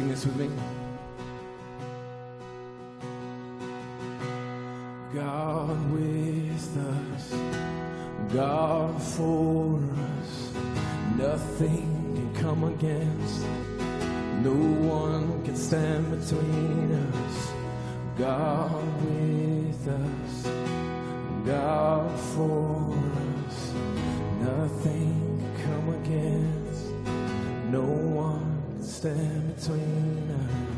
sing this with me? God with us, God for us, nothing can come against, no one can stand between us. God with us, God for us, nothing can come against stand between us.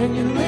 and you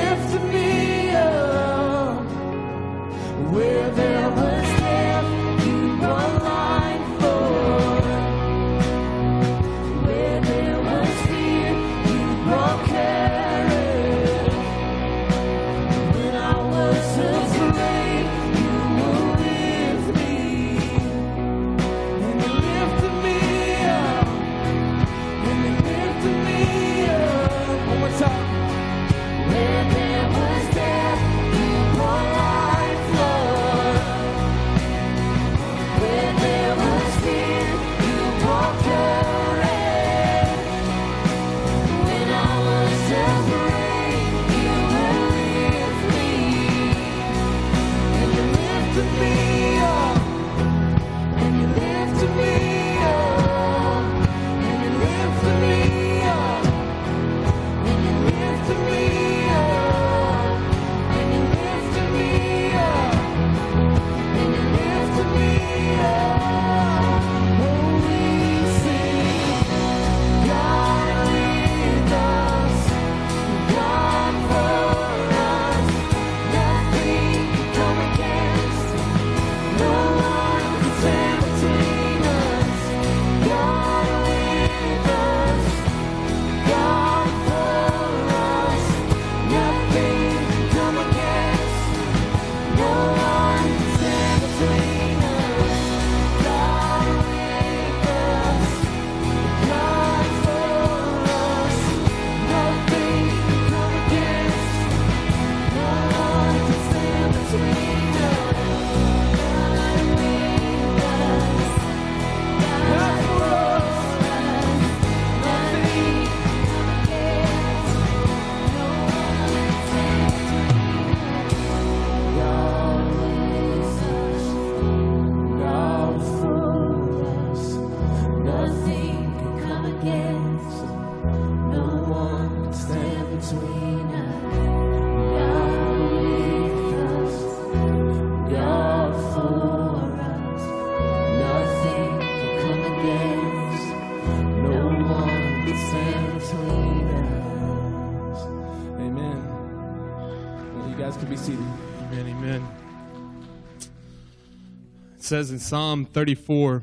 says in Psalm 34,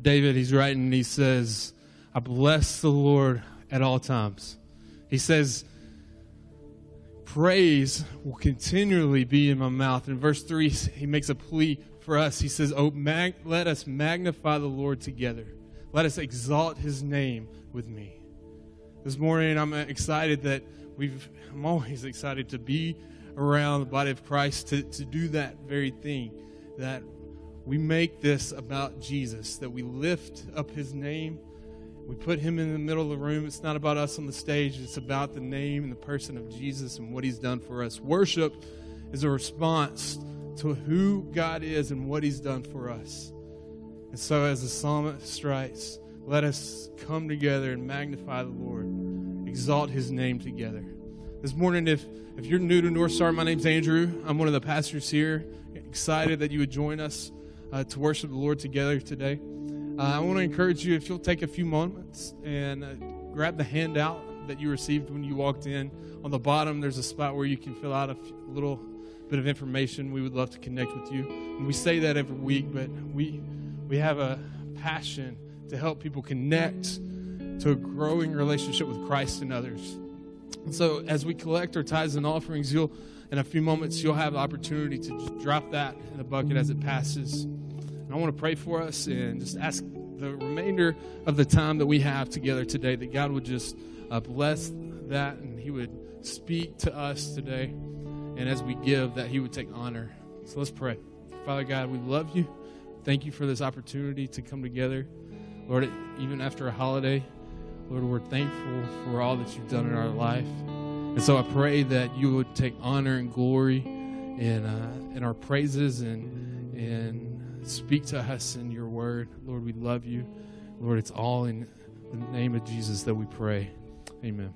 David, he's writing, and he says, I bless the Lord at all times. He says, Praise will continually be in my mouth. In verse 3, he makes a plea for us. He says, Oh, mag- let us magnify the Lord together. Let us exalt his name with me. This morning, I'm excited that we've, I'm always excited to be around the body of Christ to, to do that very thing. That we make this about Jesus, that we lift up his name. We put him in the middle of the room. It's not about us on the stage, it's about the name and the person of Jesus and what he's done for us. Worship is a response to who God is and what he's done for us. And so, as the psalmist writes, let us come together and magnify the Lord, exalt his name together. This morning, if, if you're new to Northstar, my name's Andrew. I'm one of the pastors here. Excited that you would join us uh, to worship the Lord together today. Uh, I want to encourage you, if you'll take a few moments and uh, grab the handout that you received when you walked in. On the bottom, there's a spot where you can fill out a f- little bit of information. We would love to connect with you. And we say that every week, but we, we have a passion to help people connect to a growing relationship with Christ and others. And so, as we collect our tithes and offerings, you'll, in a few moments, you'll have the opportunity to drop that in the bucket as it passes. And I want to pray for us and just ask the remainder of the time that we have together today that God would just uh, bless that and He would speak to us today. And as we give, that He would take honor. So let's pray. Father God, we love you. Thank you for this opportunity to come together. Lord, even after a holiday, Lord, we're thankful for all that you've done in our life. And so I pray that you would take honor and glory in, uh, in our praises and, and speak to us in your word. Lord, we love you. Lord, it's all in the name of Jesus that we pray. Amen.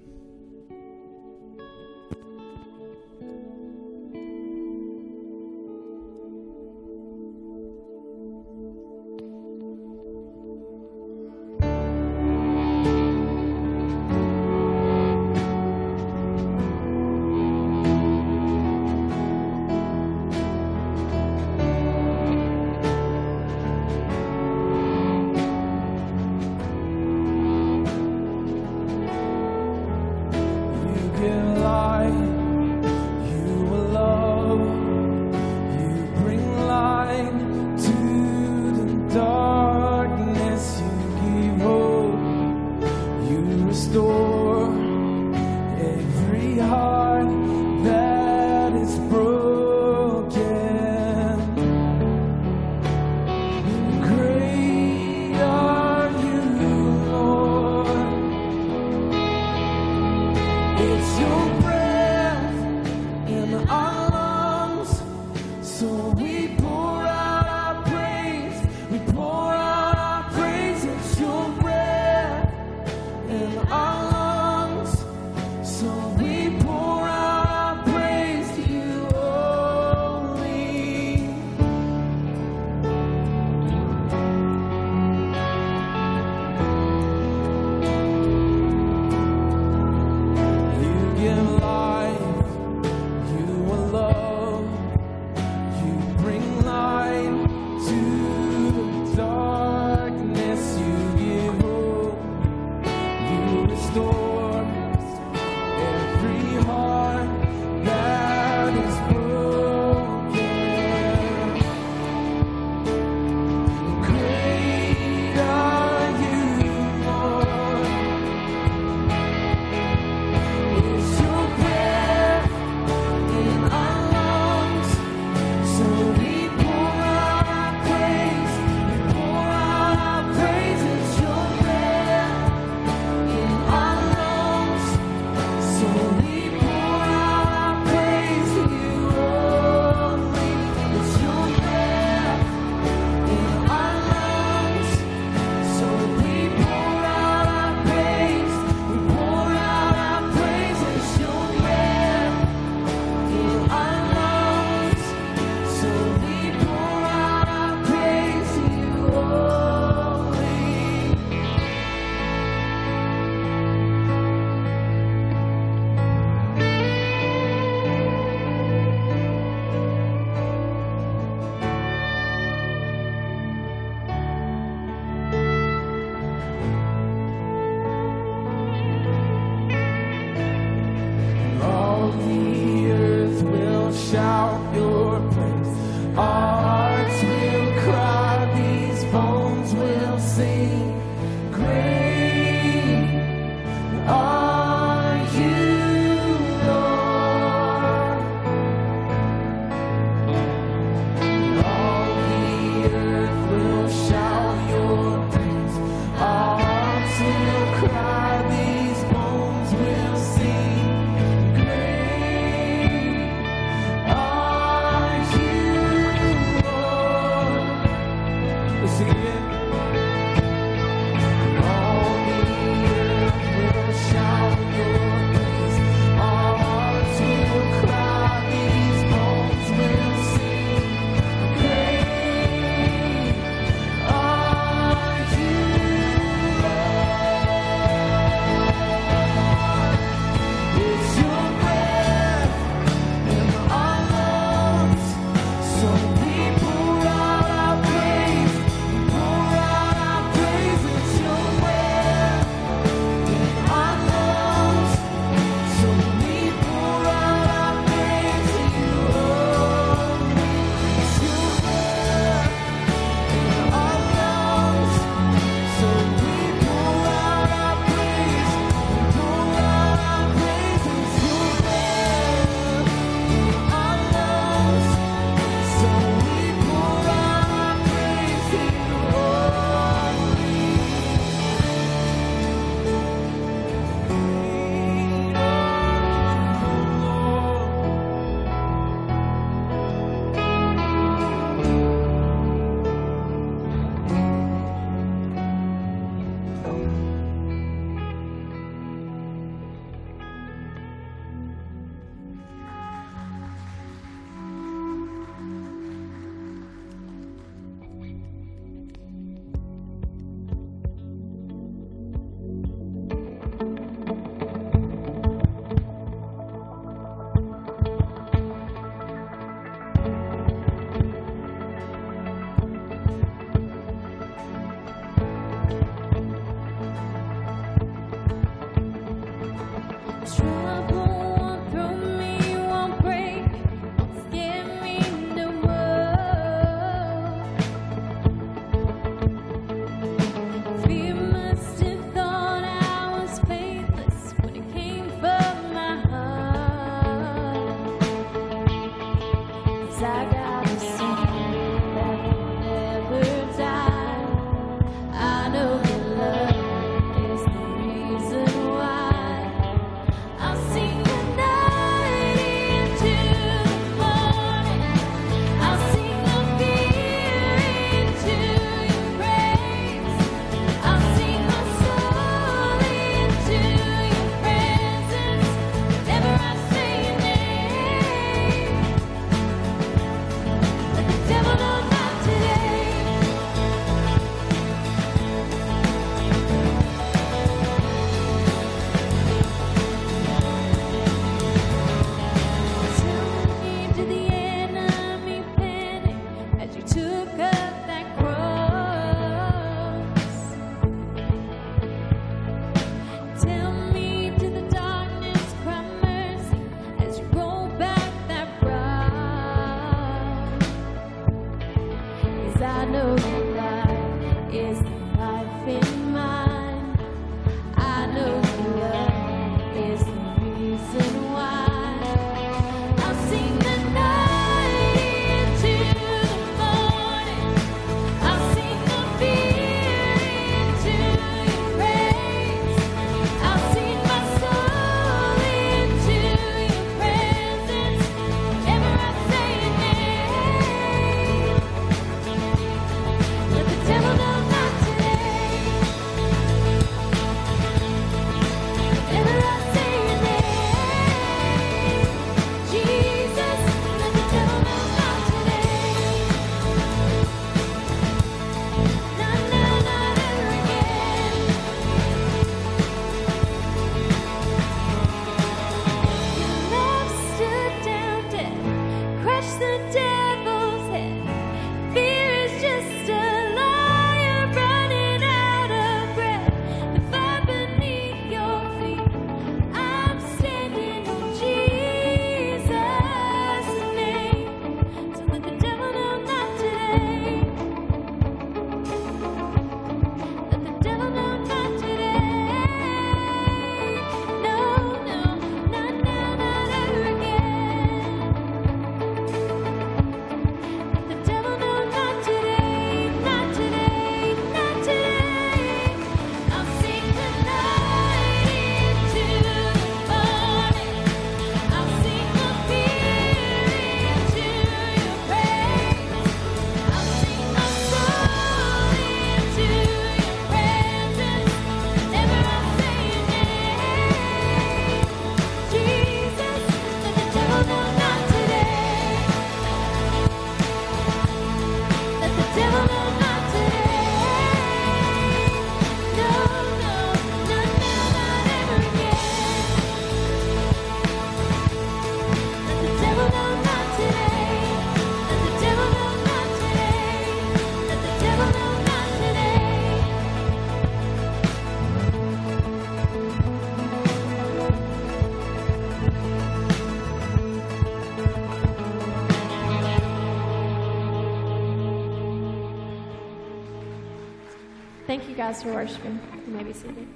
Guys for worshiping. You may be seated.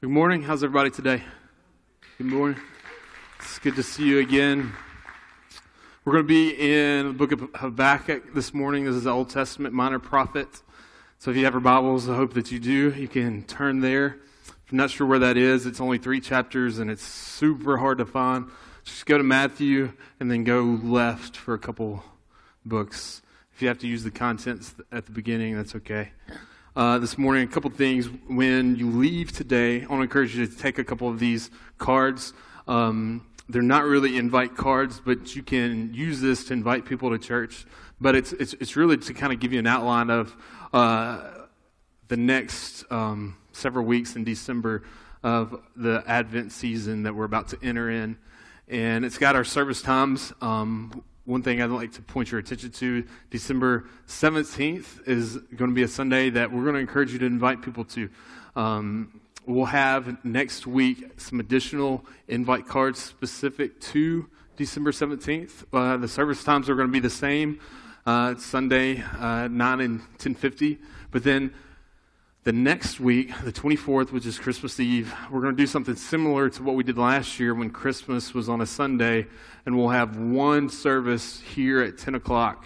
Good morning. How's everybody today? Good morning. It's good to see you again. We're going to be in the book of Habakkuk this morning. This is the Old Testament minor prophet. So if you have your Bibles, I hope that you do. You can turn there. If you're not sure where that is, it's only three chapters and it's super hard to find. Just go to Matthew and then go left for a couple books. If you have to use the contents at the beginning, that's okay uh, this morning. A couple things. When you leave today, I want to encourage you to take a couple of these cards. Um, they're not really invite cards, but you can use this to invite people to church. But it's it's, it's really to kind of give you an outline of uh, the next um, several weeks in December of the Advent season that we're about to enter in, and it's got our service times. Um, one thing I'd like to point your attention to December 17th is going to be a Sunday that we're going to encourage you to invite people to. Um, we'll have next week some additional invite cards specific to December 17th. Uh, the service times are going to be the same. Uh, Sunday, uh, 9 and 1050. But then the next week, the 24th, which is Christmas Eve, we're going to do something similar to what we did last year when Christmas was on a Sunday, and we'll have one service here at 10 o'clock.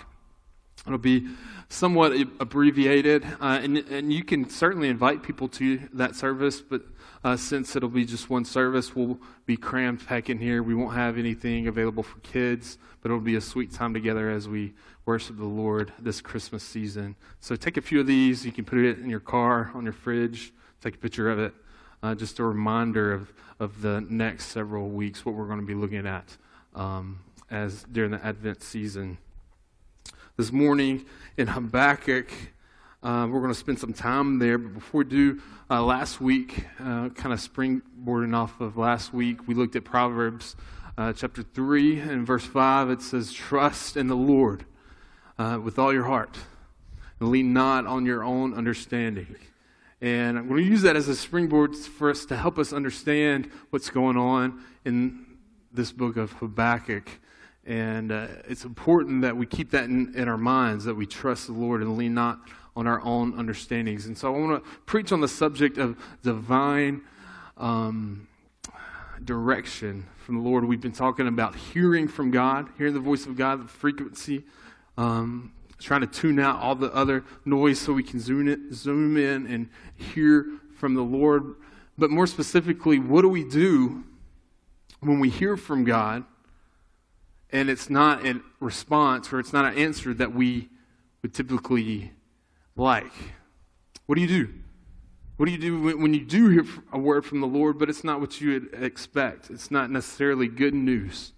It'll be somewhat abbreviated, uh, and, and you can certainly invite people to that service, but uh, since it'll be just one service, we'll be crammed back in here. We won't have anything available for kids, but it'll be a sweet time together as we worship the Lord this Christmas season. So take a few of these. You can put it in your car, on your fridge, take a picture of it. Uh, just a reminder of, of the next several weeks, what we're going to be looking at um, as during the Advent season. This morning in Habakkuk, uh, we're going to spend some time there. But before we do, uh, last week, uh, kind of springboarding off of last week, we looked at Proverbs uh, chapter 3 and verse 5. It says, Trust in the Lord uh, with all your heart and lean not on your own understanding. And I'm going to use that as a springboard for us to help us understand what's going on in this book of Habakkuk. And uh, it's important that we keep that in, in our minds, that we trust the Lord and lean not on our own understandings. And so I want to preach on the subject of divine um, direction from the Lord. We've been talking about hearing from God, hearing the voice of God, the frequency, um, trying to tune out all the other noise so we can zoom in, zoom in and hear from the Lord. But more specifically, what do we do when we hear from God and it's not a response or it's not an answer that we would typically like? What do you do? What do you do when you do hear a word from the Lord, but it's not what you expect? It's not necessarily good news.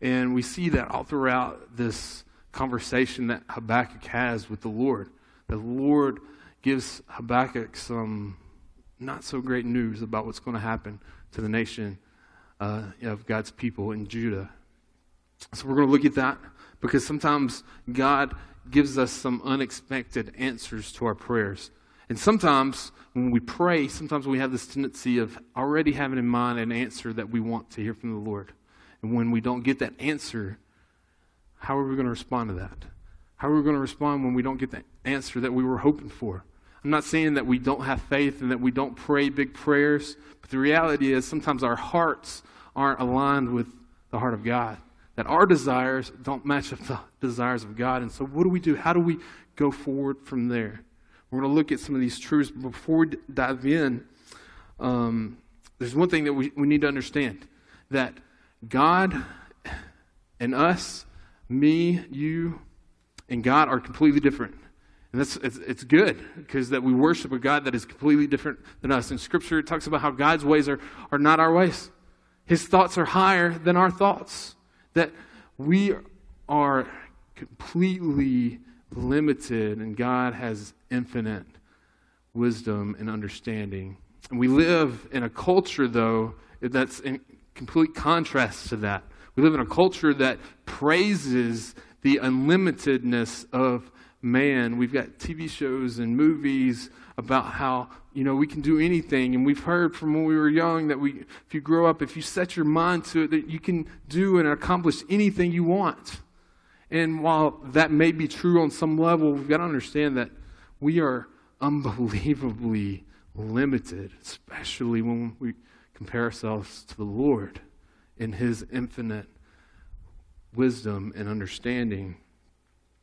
And we see that all throughout this conversation that Habakkuk has with the Lord. The Lord gives Habakkuk some not so great news about what's going to happen to the nation uh, of God's people in Judah. So we're going to look at that because sometimes God gives us some unexpected answers to our prayers. And sometimes when we pray, sometimes we have this tendency of already having in mind an answer that we want to hear from the Lord. And when we don't get that answer, how are we going to respond to that? How are we going to respond when we don't get the answer that we were hoping for? I'm not saying that we don't have faith and that we don't pray big prayers, but the reality is sometimes our hearts aren't aligned with the heart of God that our desires don't match up the desires of God. And so, what do we do? How do we go forward from there? We're going to look at some of these truths. Before we dive in, um, there's one thing that we, we need to understand that God and us, me, you, and God are completely different. And that's, it's, it's good because that we worship a God that is completely different than us. In Scripture, it talks about how God's ways are, are not our ways. His thoughts are higher than our thoughts that we are completely limited and God has infinite wisdom and understanding. And we live in a culture, though, that's in complete contrast to that. We live in a culture that praises the unlimitedness of man. We've got TV shows and movies about how, you know, we can do anything. And we've heard from when we were young that we, if you grow up, if you set your mind to it, that you can do and accomplish anything you want. And while that may be true on some level, we've got to understand that we are unbelievably limited, especially when we compare ourselves to the Lord in His infinite wisdom and understanding.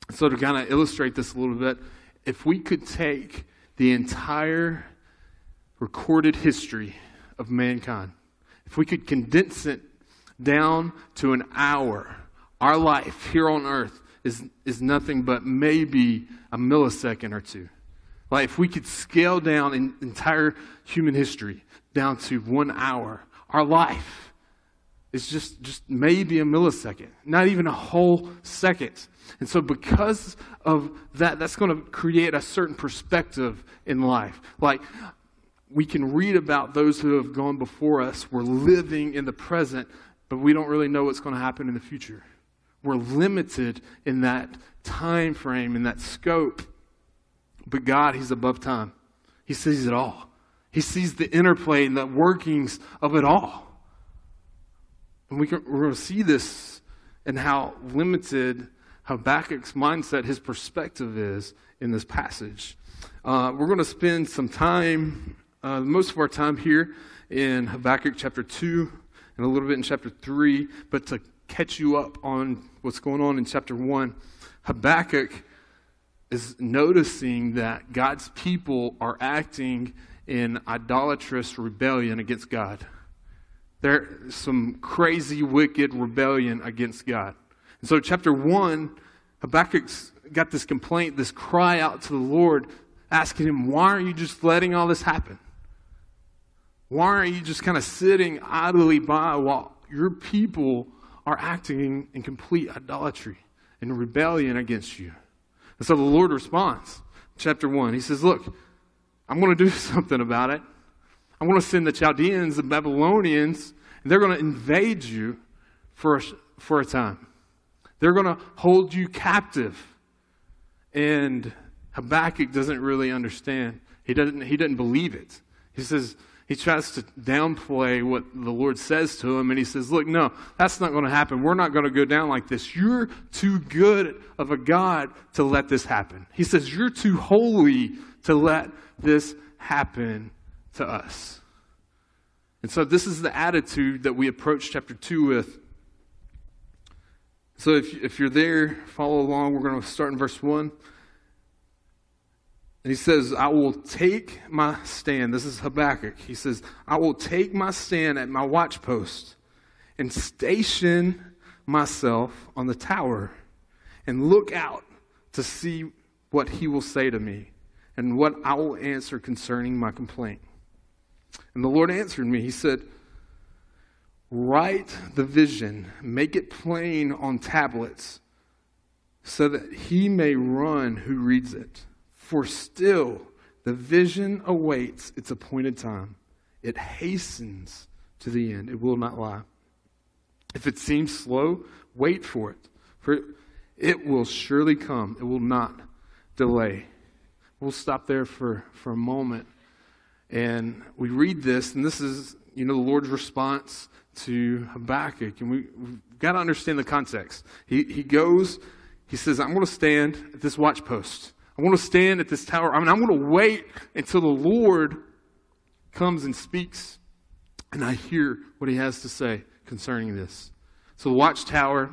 So, to kind of illustrate this a little bit, if we could take the entire recorded history of mankind, if we could condense it down to an hour, our life here on earth is, is nothing but maybe a millisecond or two. Like if we could scale down entire human history down to one hour, our life is just, just maybe a millisecond, not even a whole second. And so, because of that, that's going to create a certain perspective in life. Like, we can read about those who have gone before us. We're living in the present, but we don't really know what's going to happen in the future. We're limited in that time frame, in that scope. But God, He's above time. He sees it all. He sees the interplay and the workings of it all. And we can, we're going to see this and how limited Habakkuk's mindset, his perspective is in this passage. Uh, we're going to spend some time, uh, most of our time here in Habakkuk chapter 2 and a little bit in chapter 3, but to catch you up on what's going on in chapter 1, Habakkuk is noticing that God's people are acting in idolatrous rebellion against God. There's some crazy, wicked rebellion against God. And so, chapter 1, Habakkuk's got this complaint, this cry out to the Lord, asking him, Why aren't you just letting all this happen? Why aren't you just kind of sitting idly by while your people are acting in complete idolatry and rebellion against you? And so the Lord responds. Chapter 1, he says, Look, I'm going to do something about it. I'm going to send the Chaldeans, the Babylonians, and they're going to invade you for a, for a time. They're going to hold you captive. And Habakkuk doesn't really understand. He doesn't, he doesn't believe it. He says, he tries to downplay what the Lord says to him, and he says, Look, no, that's not going to happen. We're not going to go down like this. You're too good of a God to let this happen. He says, You're too holy to let this happen to us. And so, this is the attitude that we approach chapter 2 with. So, if, if you're there, follow along. We're going to start in verse 1. And he says, I will take my stand. This is Habakkuk. He says, I will take my stand at my watchpost and station myself on the tower and look out to see what he will say to me and what I will answer concerning my complaint. And the Lord answered me. He said, Write the vision, make it plain on tablets, so that he may run who reads it. For still the vision awaits its appointed time. It hastens to the end. It will not lie. If it seems slow, wait for it, for it will surely come. It will not delay. We'll stop there for, for a moment. And we read this, and this is, you know, the Lord's response to Habakkuk. And we, we've got to understand the context. He, he goes, he says, I'm going to stand at this watchpost. I'm going to stand at this tower. I mean, I'm going to wait until the Lord comes and speaks, and I hear what he has to say concerning this. So the watchtower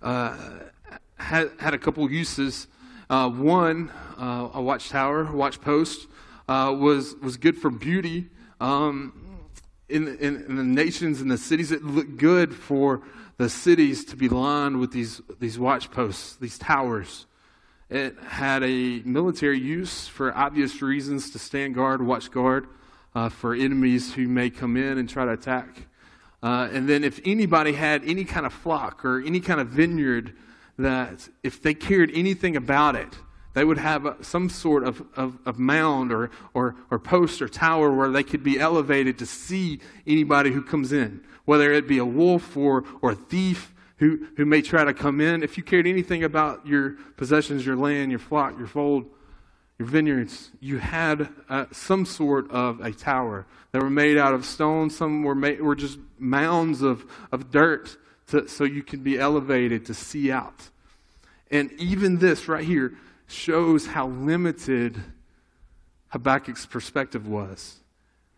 uh, had, had a couple uses. Uh, one, uh, a watchtower, a watch post, uh, was, was good for beauty. Um, in, in, in the nations and the cities, it looked good for the cities to be lined with these, these watch posts, these towers. It had a military use for obvious reasons to stand guard, watch guard uh, for enemies who may come in and try to attack. Uh, and then, if anybody had any kind of flock or any kind of vineyard, that if they cared anything about it, they would have some sort of, of, of, mound or, or, or post or tower where they could be elevated to see anybody who comes in, whether it be a wolf or, or a thief who, who may try to come in. If you cared anything about your possessions, your land, your flock, your fold, your vineyards, you had uh, some sort of a tower that were made out of stone. Some were, made, were just mounds of, of dirt to, so you could be elevated to see out. And even this right here shows how limited Habakkuk's perspective was.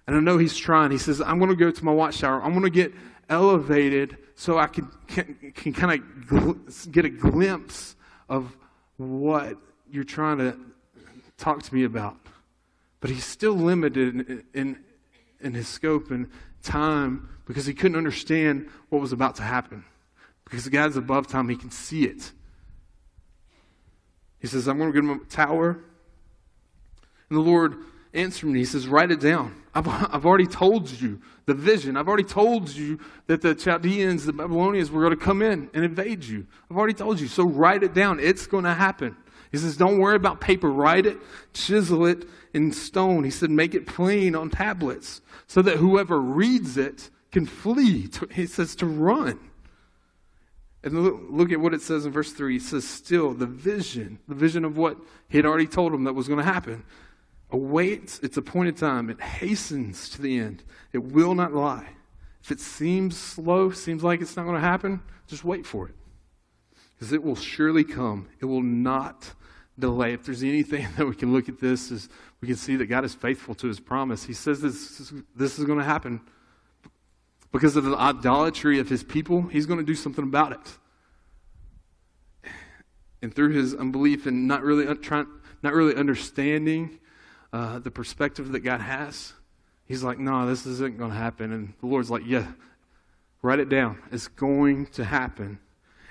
And I know he's trying. He says, I'm going to go to my watchtower. I'm going to get elevated so I can, can, can kind of gl- get a glimpse of what you're trying to talk to me about. But he's still limited in, in, in his scope and time because he couldn't understand what was about to happen. Because God's above time, he can see it. He says, I'm going to give him a tower. And the Lord answered me. He says, Write it down. I've, I've already told you the vision. I've already told you that the Chaldeans, the Babylonians, were going to come in and invade you. I've already told you. So write it down. It's going to happen. He says, Don't worry about paper. Write it, chisel it in stone. He said, Make it plain on tablets so that whoever reads it can flee. He says, To run. And look, at what it says in verse 3. It says, Still, the vision, the vision of what he had already told him that was going to happen, awaits its appointed time. It hastens to the end. It will not lie. If it seems slow, seems like it's not going to happen, just wait for it. Because it will surely come. It will not delay. If there's anything that we can look at this, is we can see that God is faithful to his promise. He says this, this is going to happen. Because of the idolatry of his people, he's going to do something about it. And through his unbelief and not really, trying, not really understanding uh, the perspective that God has, he's like, no, this isn't going to happen. And the Lord's like, yeah, write it down. It's going to happen.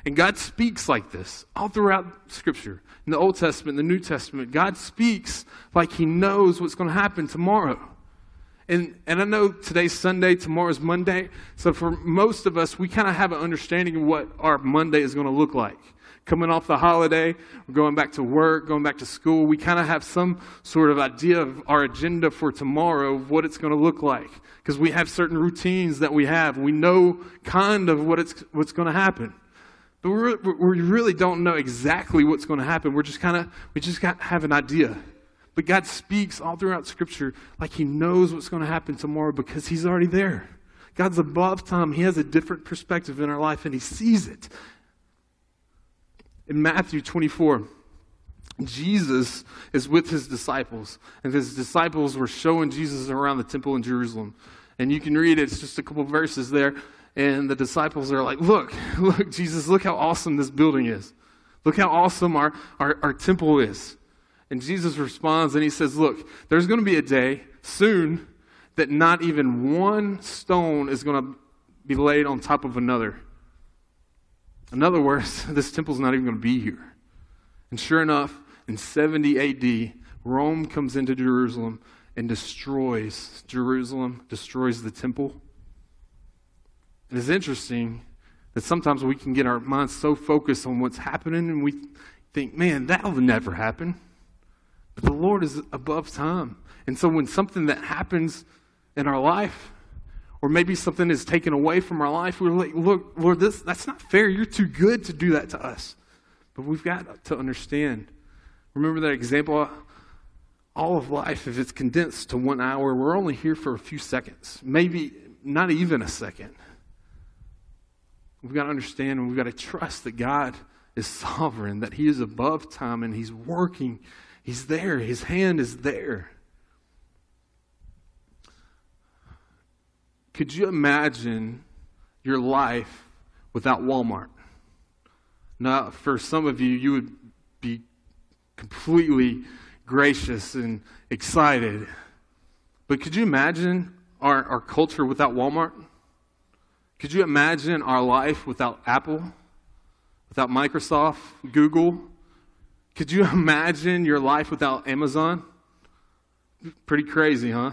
And God speaks like this all throughout Scripture. In the Old Testament, the New Testament, God speaks like He knows what's going to happen tomorrow. And, and I know today's Sunday, tomorrow's Monday. So for most of us, we kind of have an understanding of what our Monday is going to look like. Coming off the holiday, we're going back to work, going back to school. We kind of have some sort of idea of our agenda for tomorrow, of what it's going to look like. Because we have certain routines that we have. We know kind of what it's, what's going to happen. But we really don't know exactly what's going to happen. We're just kind of, we just got, have an idea. But God speaks all throughout Scripture like He knows what's going to happen tomorrow because He's already there. God's above time. He has a different perspective in our life and He sees it. In Matthew 24, Jesus is with His disciples, and His disciples were showing Jesus around the temple in Jerusalem. And you can read it, it's just a couple verses there. And the disciples are like, Look, look, Jesus, look how awesome this building is. Look how awesome our, our, our temple is. And Jesus responds and he says, Look, there's going to be a day soon that not even one stone is going to be laid on top of another. In other words, this temple's not even going to be here. And sure enough, in 70 AD, Rome comes into Jerusalem and destroys Jerusalem, destroys the temple. It's interesting that sometimes we can get our minds so focused on what's happening and we think, man, that'll never happen. But the Lord is above time. And so when something that happens in our life, or maybe something is taken away from our life, we're like, look, Lord, this, that's not fair. You're too good to do that to us. But we've got to understand. Remember that example? All of life, if it's condensed to one hour, we're only here for a few seconds, maybe not even a second. We've got to understand and we've got to trust that God is sovereign, that He is above time and He's working He's there, His hand is there. Could you imagine your life without Walmart? Now, for some of you, you would be completely gracious and excited. But could you imagine our, our culture without Walmart? Could you imagine our life without Apple, without Microsoft, Google, could you imagine your life without Amazon? Pretty crazy, huh?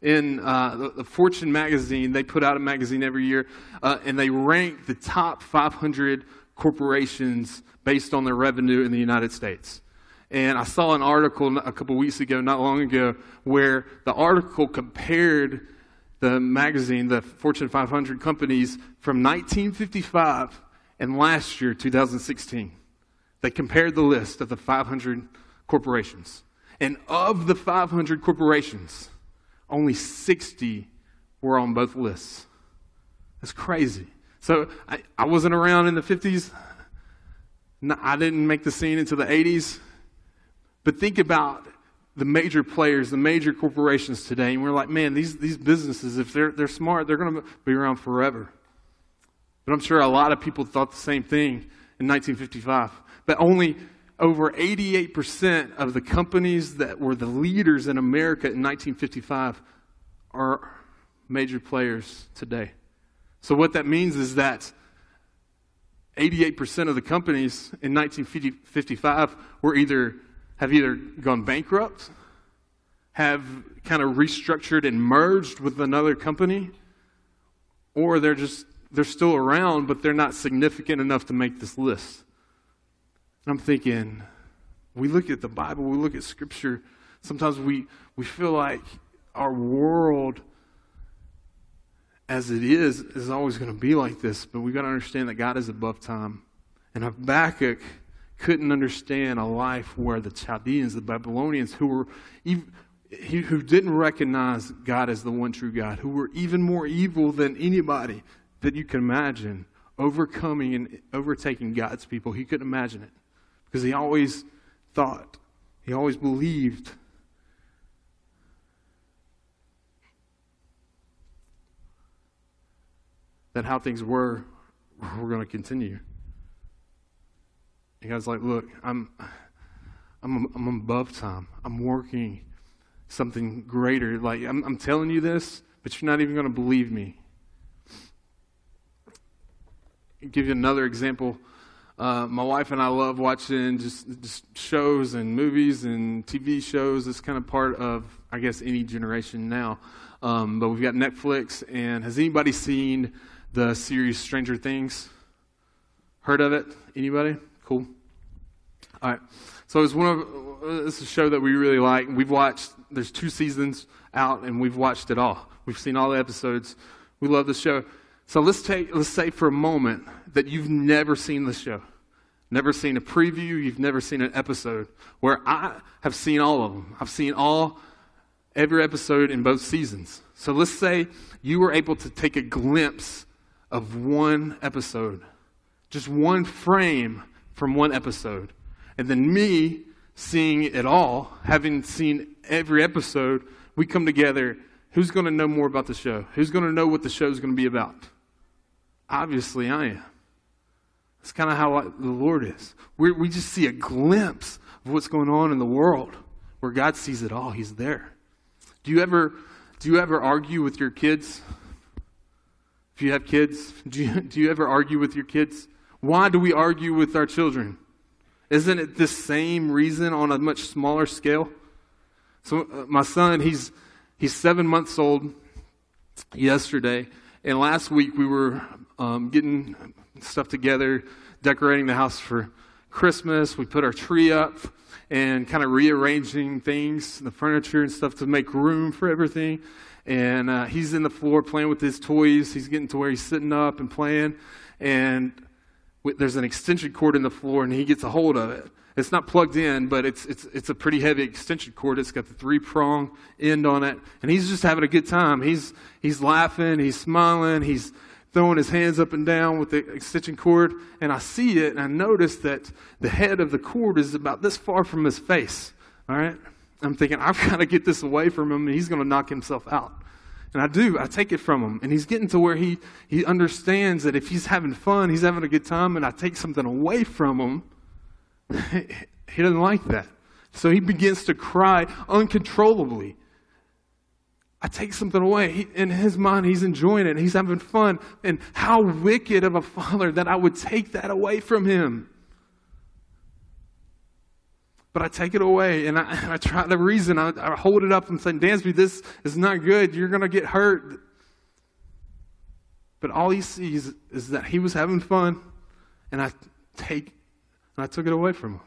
In uh, the, the, Fortune magazine, they put out a magazine every year, uh, and they rank the top 500 corporations based on their revenue in the United States. And I saw an article a couple weeks ago, not long ago, where the article compared the magazine, the Fortune 500 companies from 1955 and last year, 2016. They compared the list of the 500 corporations. And of the 500 corporations, only 60 were on both lists. That's crazy. So I, I wasn't around in the 50s. No, I didn't make the scene until the 80s. But think about the major players, the major corporations today, and we're like, man, these, these businesses, if they're, they're smart, they're going to be around forever. But I'm sure a lot of people thought the same thing in 1955. But only over 88% of the companies that were the leaders in America in 1955 are major players today. So what that means is that 88% of the companies in 1955 were either have either gone bankrupt, have kind of restructured and merged with another company, or they're just they're still around but they're not significant enough to make this list. I'm thinking, we look at the Bible, we look at scripture, sometimes we we feel like our world as it is is always going to be like this, but we've got to understand that God is above time. And Habakkuk couldn't understand a life where the Chaldeans, the Babylonians, who were ev- who didn't recognize God as the one true God, who were even more evil than anybody that you can imagine, overcoming and overtaking God's people. He couldn't imagine it because he always thought, he always believed that how things were were going to continue. And God's like, look, I'm, I'm, I'm above time. I'm working something greater. Like, I'm, I'm telling you this, but you're not even going to believe me. I'll give you another example. Uh, my wife and I love watching just, just shows and movies and TV shows. It's kind of part of, I guess, any generation now. Um, but we've got Netflix, and has anybody seen the series Stranger Things? Heard of it? Anybody? Cool. All right. So it's one of it's a show that we really like. We've watched. There's two seasons out, and we've watched it all. We've seen all the episodes. We love the show. So let's take let's say for a moment that you've never seen the show, never seen a preview, you've never seen an episode. Where I have seen all of them. I've seen all every episode in both seasons. So let's say you were able to take a glimpse of one episode, just one frame from one episode. And then me seeing it all, having seen every episode, we come together. Who's going to know more about the show? Who's going to know what the show is going to be about? Obviously, I am. That's kind of how I, the Lord is. we we just see a glimpse of what's going on in the world where God sees it all. He's there. Do you ever, do you ever argue with your kids? If you have kids, do you, do you ever argue with your kids? Why do we argue with our children? Isn't it the same reason on a much smaller scale? So, uh, my son, he's, he's seven months old yesterday, and last week we were um, getting stuff together, decorating the house for Christmas. We put our tree up and kind of rearranging things, the furniture and stuff to make room for everything. And uh, he's in the floor playing with his toys. He's getting to where he's sitting up and playing. And there's an extension cord in the floor, and he gets a hold of it. It's not plugged in, but it's, it's, it's a pretty heavy extension cord. It's got the three prong end on it. And he's just having a good time. He's, he's laughing, he's smiling, he's throwing his hands up and down with the extension cord. And I see it, and I notice that the head of the cord is about this far from his face. All right? I'm thinking, I've got to get this away from him, and he's going to knock himself out. And I do. I take it from him. And he's getting to where he, he understands that if he's having fun, he's having a good time, and I take something away from him, he doesn't like that. So he begins to cry uncontrollably. I take something away. He, in his mind, he's enjoying it. He's having fun. And how wicked of a father that I would take that away from him. But I take it away and I, I try to reason. I, I hold it up and say, Dansby, this is not good. You're going to get hurt. But all he sees is that he was having fun and I take and I took it away from him.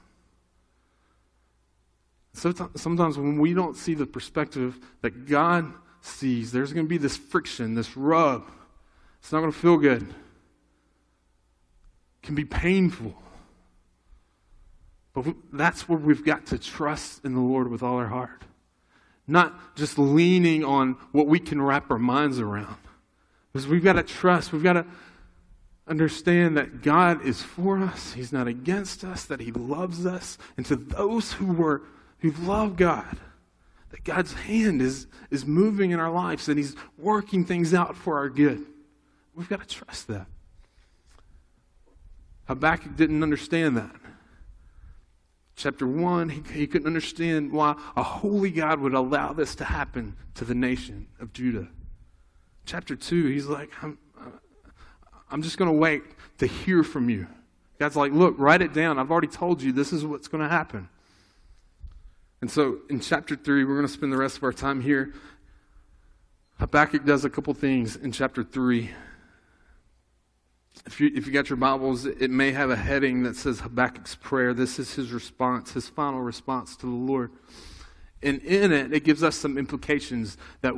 So sometimes when we don't see the perspective that God sees, There's going to be this friction, this rub. It's not going to feel good. It can be painful. But that's where we've got to trust in the Lord with all our heart. Not just leaning on what we can wrap our minds around. Because we've got to trust, we've got to understand that God is for us, He's not against us, that He loves us. And to those who were who love God, that God's hand is, is moving in our lives and He's working things out for our good. We've got to trust that. Habakkuk didn't understand that. Chapter 1, he, he couldn't understand why a holy God would allow this to happen to the nation of Judah. Chapter 2, he's like, I'm, I'm just going to wait to hear from you. God's like, look, write it down. I've already told you this is what's going to happen. And so in chapter 3, we're going to spend the rest of our time here. Habakkuk does a couple things in chapter 3. If you, if you got your Bibles, it may have a heading that says Habakkuk's prayer. This is his response, his final response to the Lord. And in it, it gives us some implications that,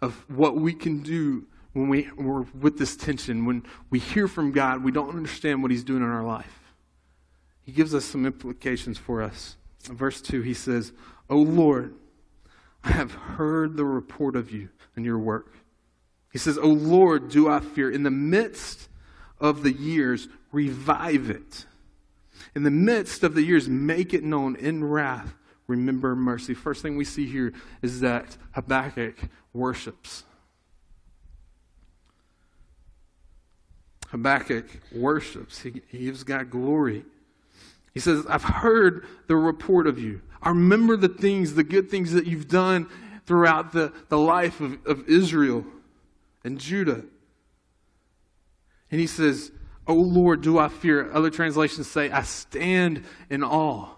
of what we can do when we, we're with this tension. When we hear from God, we don't understand what he's doing in our life. He gives us some implications for us. In verse 2, he says, O Lord, I have heard the report of you and your work. He says, O Lord, do I fear. In the midst of the years, revive it. In the midst of the years, make it known. In wrath, remember mercy. First thing we see here is that Habakkuk worships. Habakkuk worships. He, he gives God glory. He says, I've heard the report of you. I remember the things, the good things that you've done throughout the, the life of, of Israel and Judah. And he says, Oh Lord, do I fear? Other translations say, I stand in awe.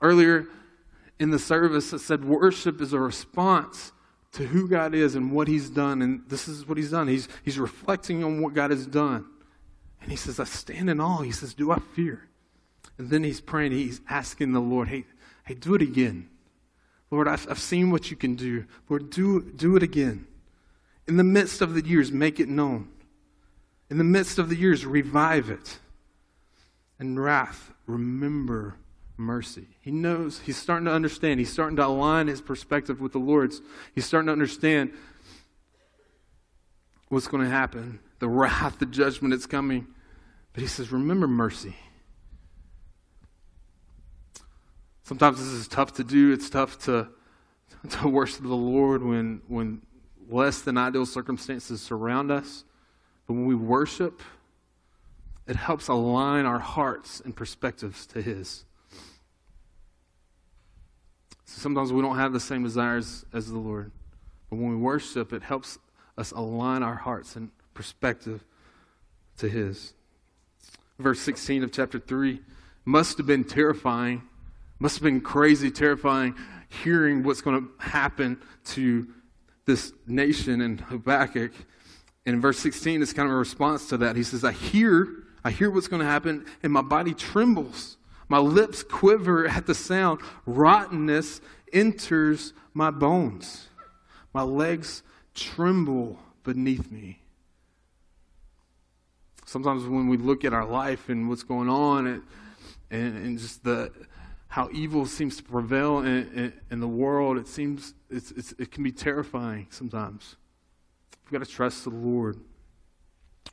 Earlier in the service, it said worship is a response to who God is and what He's done. And this is what He's done. He's, he's reflecting on what God has done. And He says, I stand in awe. He says, Do I fear? And then He's praying, He's asking the Lord, Hey, hey do it again. Lord, I've, I've seen what you can do. Lord, do, do it again. In the midst of the years, make it known. In the midst of the years, revive it. And wrath, remember mercy. He knows, he's starting to understand. He's starting to align his perspective with the Lord's. He's starting to understand what's going to happen the wrath, the judgment that's coming. But he says, remember mercy. Sometimes this is tough to do. It's tough to, to worship the Lord when, when less than ideal circumstances surround us. But when we worship, it helps align our hearts and perspectives to His. So sometimes we don't have the same desires as the Lord. But when we worship, it helps us align our hearts and perspective to His. Verse 16 of chapter 3 must have been terrifying, must have been crazy, terrifying, hearing what's going to happen to this nation in Habakkuk. And in verse 16, it's kind of a response to that. He says, I hear, I hear what's going to happen, and my body trembles. My lips quiver at the sound. Rottenness enters my bones. My legs tremble beneath me. Sometimes when we look at our life and what's going on and, and, just the how evil seems to prevail in, in, in the world, it seems it's, it's, it can be terrifying sometimes. We've got to trust the Lord.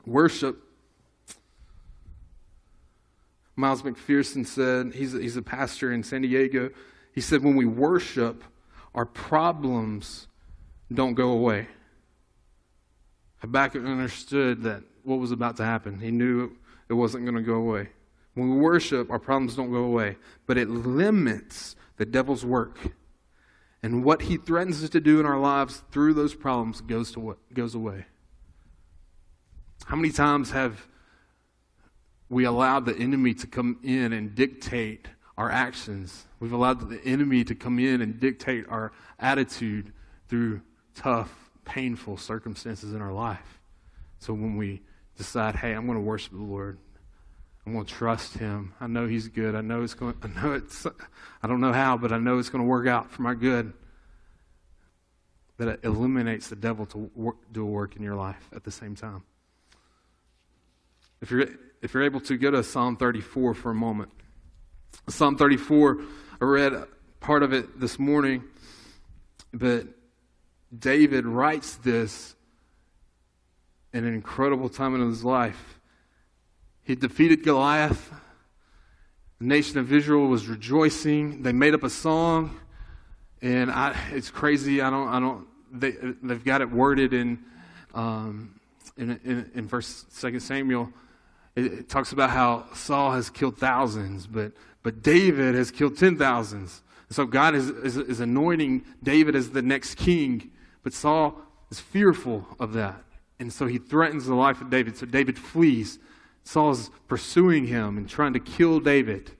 Worship. Miles McPherson said, he's a, he's a pastor in San Diego. He said, when we worship, our problems don't go away. Habakkuk understood that what was about to happen. He knew it wasn't going to go away. When we worship, our problems don't go away, but it limits the devil's work. And what he threatens us to do in our lives through those problems goes, to what, goes away. How many times have we allowed the enemy to come in and dictate our actions? We've allowed the enemy to come in and dictate our attitude through tough, painful circumstances in our life. So when we decide, hey, I'm going to worship the Lord, I'm going to trust Him. I know He's good. I know it's going. I know it's. I don't know how, but I know it's going to work out for my good. that it eliminates the devil to work, do a work in your life at the same time. If you're, if you're able to go to Psalm 34 for a moment. Psalm 34, I read part of it this morning, but David writes this in an incredible time in his life. He defeated Goliath. The nation of Israel was rejoicing. They made up a song, and I, it's crazy. I don't. I don't. They, they've got it worded in, um, in, in, in First Second Samuel. It, it talks about how Saul has killed thousands, but but David has killed ten thousands. So God is, is, is anointing David as the next king, but Saul is fearful of that. And so he threatens the life of David. So David flees. Saul's pursuing him and trying to kill David.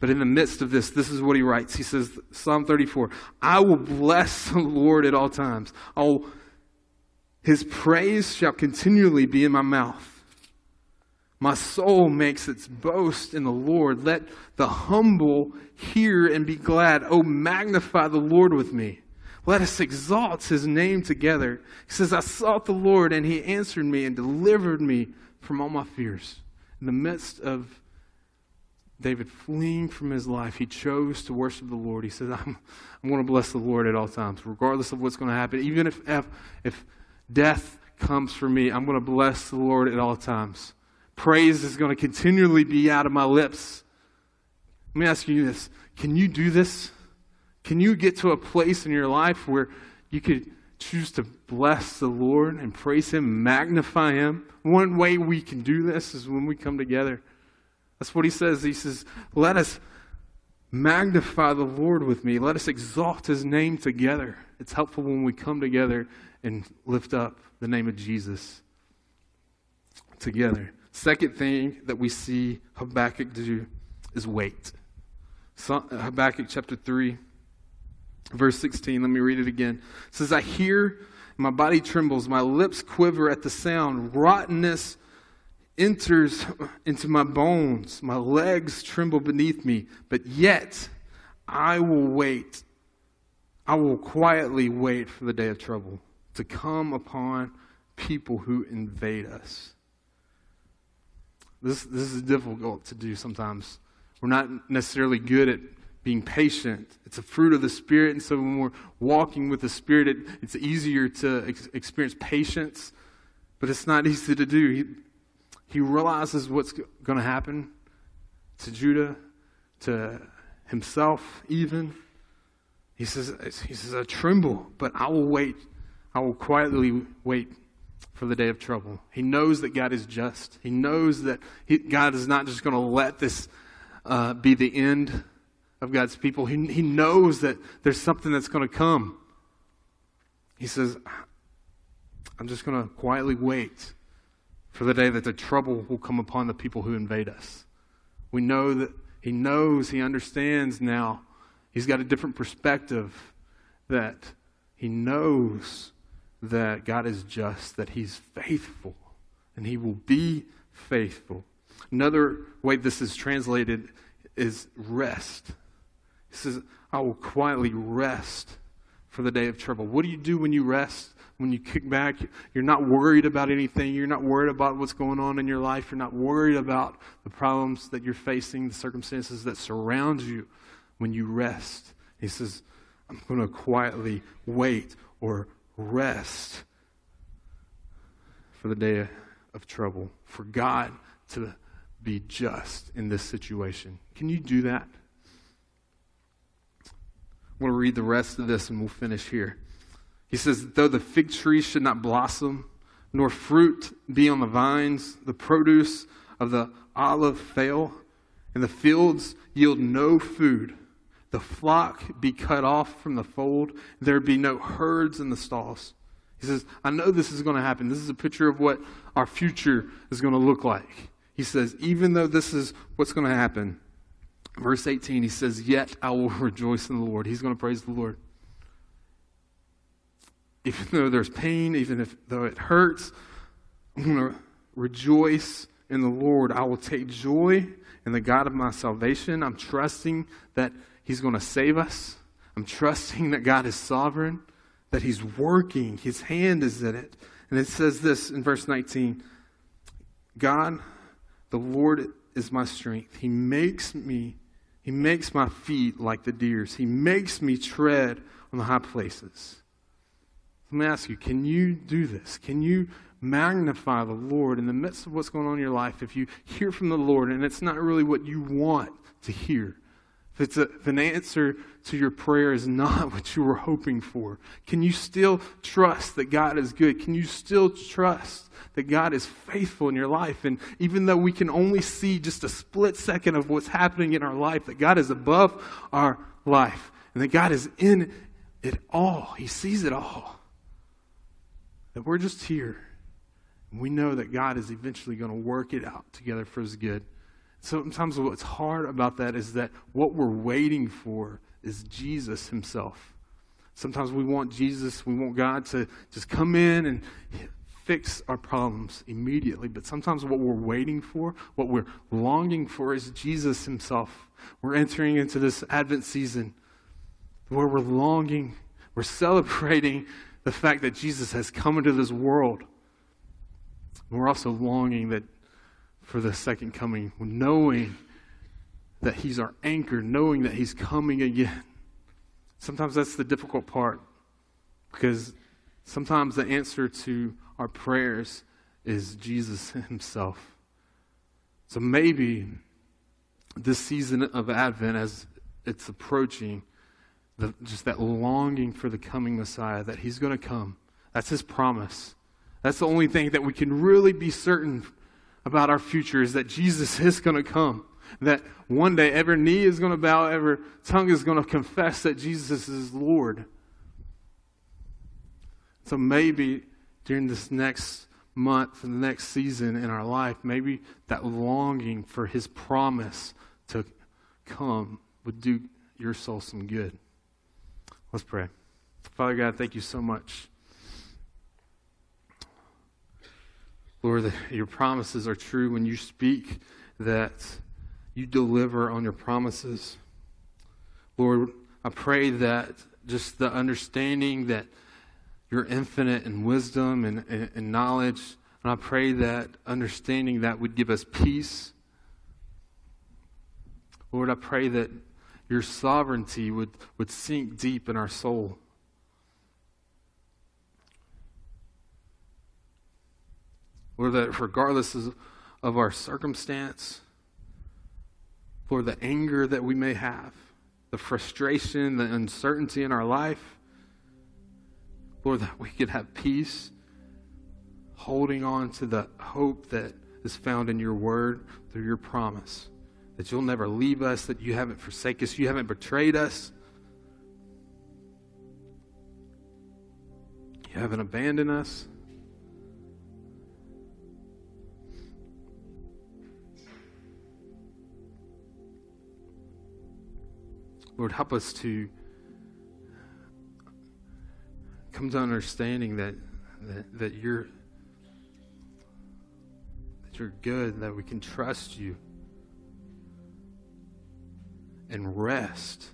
But in the midst of this, this is what he writes. He says, Psalm 34, I will bless the Lord at all times. I'll, his praise shall continually be in my mouth. My soul makes its boast in the Lord. Let the humble hear and be glad. Oh, magnify the Lord with me. Let us exalt his name together. He says, I sought the Lord, and he answered me and delivered me from all my fears. In the midst of David fleeing from his life, he chose to worship the Lord. He says, I'm, I'm going to bless the Lord at all times, regardless of what's going to happen. Even if, if, if death comes for me, I'm going to bless the Lord at all times. Praise is going to continually be out of my lips. Let me ask you this can you do this? Can you get to a place in your life where you could choose to bless the Lord and praise Him, magnify Him? One way we can do this is when we come together. That's what He says. He says, Let us magnify the Lord with me, let us exalt His name together. It's helpful when we come together and lift up the name of Jesus together. Second thing that we see Habakkuk do is wait. So, uh, Habakkuk chapter 3, verse 16. Let me read it again. It says, I hear, my body trembles, my lips quiver at the sound. Rottenness enters into my bones, my legs tremble beneath me. But yet I will wait. I will quietly wait for the day of trouble to come upon people who invade us. This, this is difficult to do sometimes. We're not necessarily good at being patient. It's a fruit of the Spirit, and so when we're walking with the Spirit, it, it's easier to ex- experience patience, but it's not easy to do. He, he realizes what's going to happen to Judah, to himself, even. He says, he says, I tremble, but I will wait. I will quietly wait for the day of trouble. He knows that God is just. He knows that he, God is not just going to let this uh, be the end of God's people. He, he knows that there's something that's going to come. He says, I'm just going to quietly wait for the day that the trouble will come upon the people who invade us. We know that he knows, he understands now. He's got a different perspective that he knows that God is just, that He's faithful, and He will be faithful. Another way this is translated is rest. He says, I will quietly rest for the day of trouble. What do you do when you rest? When you kick back, you're not worried about anything. You're not worried about what's going on in your life. You're not worried about the problems that you're facing, the circumstances that surround you when you rest. He says, I'm going to quietly wait or rest for the day of trouble, for God to be just in this situation. Can you do that? I'm going to read the rest of this and we'll finish here. He says, Though the fig tree should not blossom, nor fruit be on the vines, the produce of the olive fail, and the fields yield no food, the flock be cut off from the fold, there be no herds in the stalls. He says, I know this is going to happen. This is a picture of what our future is going to look like. He says, even though this is what's going to happen, verse 18, he says, Yet I will rejoice in the Lord. He's going to praise the Lord. Even though there's pain, even if though it hurts, I'm going to rejoice in the Lord. I will take joy in the God of my salvation. I'm trusting that He's going to save us. I'm trusting that God is sovereign, that He's working, His hand is in it. And it says this in verse 19 God, the Lord is my strength. He makes me, He makes my feet like the deer's. He makes me tread on the high places. Let me ask you, can you do this? Can you magnify the Lord in the midst of what's going on in your life if you hear from the Lord and it's not really what you want to hear? If, it's a, if an answer to your prayer is not what you were hoping for, can you still trust that God is good? Can you still trust that God is faithful in your life? And even though we can only see just a split second of what's happening in our life, that God is above our life and that God is in it all, He sees it all. That we're just here. And we know that God is eventually going to work it out together for His good. Sometimes what's hard about that is that what we're waiting for is Jesus Himself. Sometimes we want Jesus, we want God to just come in and fix our problems immediately. But sometimes what we're waiting for, what we're longing for, is Jesus Himself. We're entering into this Advent season where we're longing, we're celebrating the fact that Jesus has come into this world. We're also longing that for the second coming, knowing that He's our anchor, knowing that He's coming again. Sometimes that's the difficult part because sometimes the answer to our prayers is Jesus Himself. So maybe this season of Advent, as it's approaching, the, just that longing for the coming Messiah, that He's going to come. That's His promise. That's the only thing that we can really be certain about our future is that Jesus is going to come. That one day every knee is going to bow, every tongue is going to confess that Jesus is Lord. So maybe during this next month and the next season in our life, maybe that longing for His promise to come would do your soul some good. Let's pray. Father God, thank you so much. Lord, that your promises are true when you speak, that you deliver on your promises. Lord, I pray that just the understanding that you're infinite in wisdom and, and, and knowledge, and I pray that understanding that would give us peace. Lord, I pray that your sovereignty would, would sink deep in our soul. Lord, that regardless of, our circumstance, Lord, the anger that we may have, the frustration, the uncertainty in our life, Lord, that we could have peace, holding on to the hope that is found in your word through your promise. That you'll never leave us, that you haven't forsaken us, you haven't betrayed us, you haven't abandoned us. Lord, help us to come to understanding that, that, that you're that you're good, that we can trust you and rest.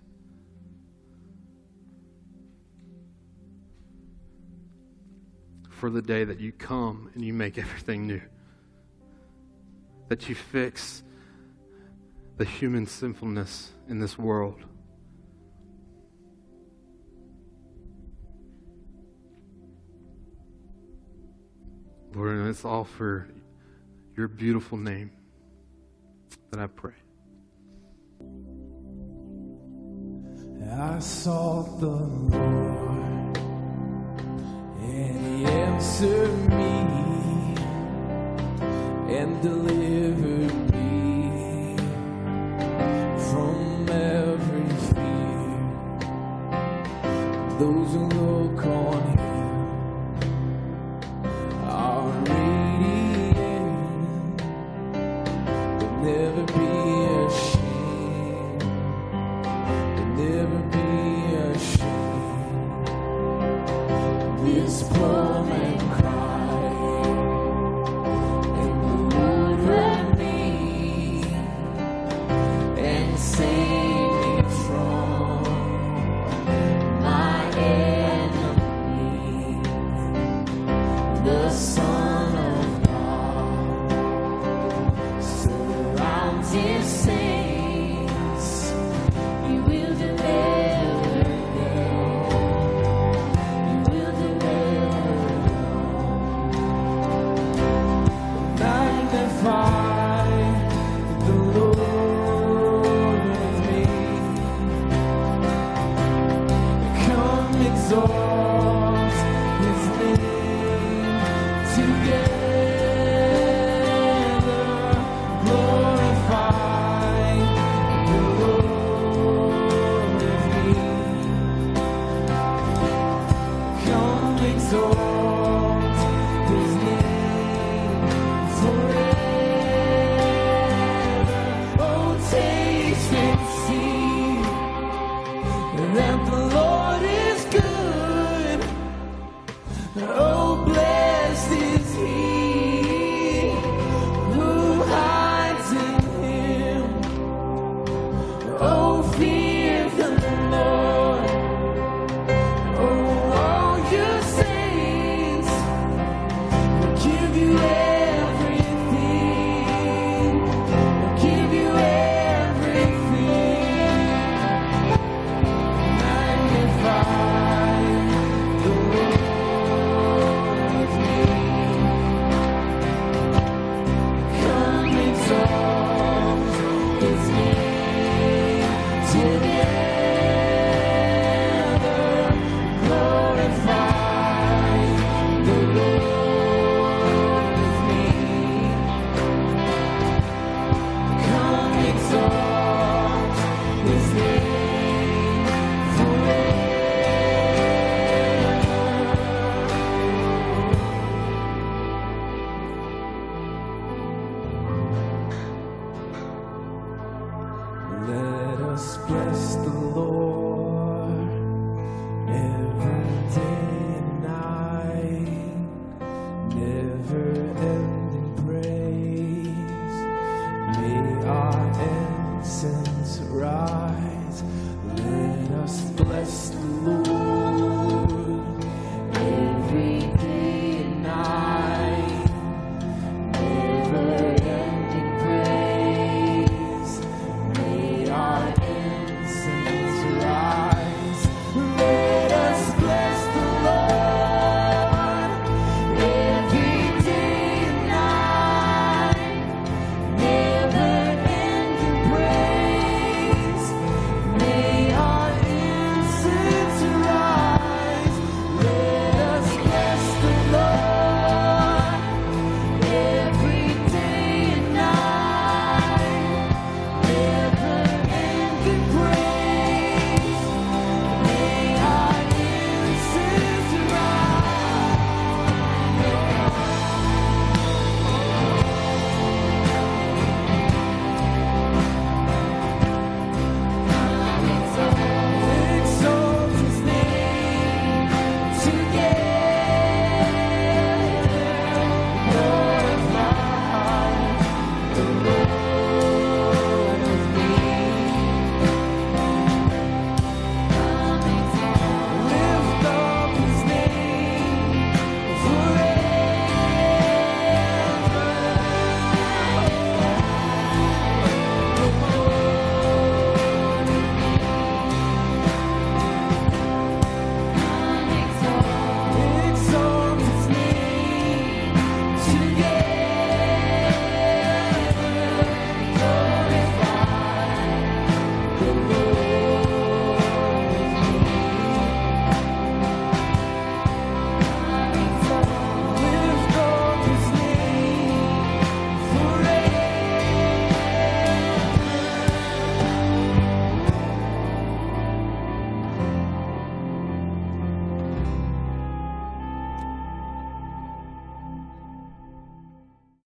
For the day that you come and you make everything new. That you fix the human sinfulness in this world. It's all for your beautiful name that I pray. I sought the Lord, and He answered me and delivered me from every fear. Those who look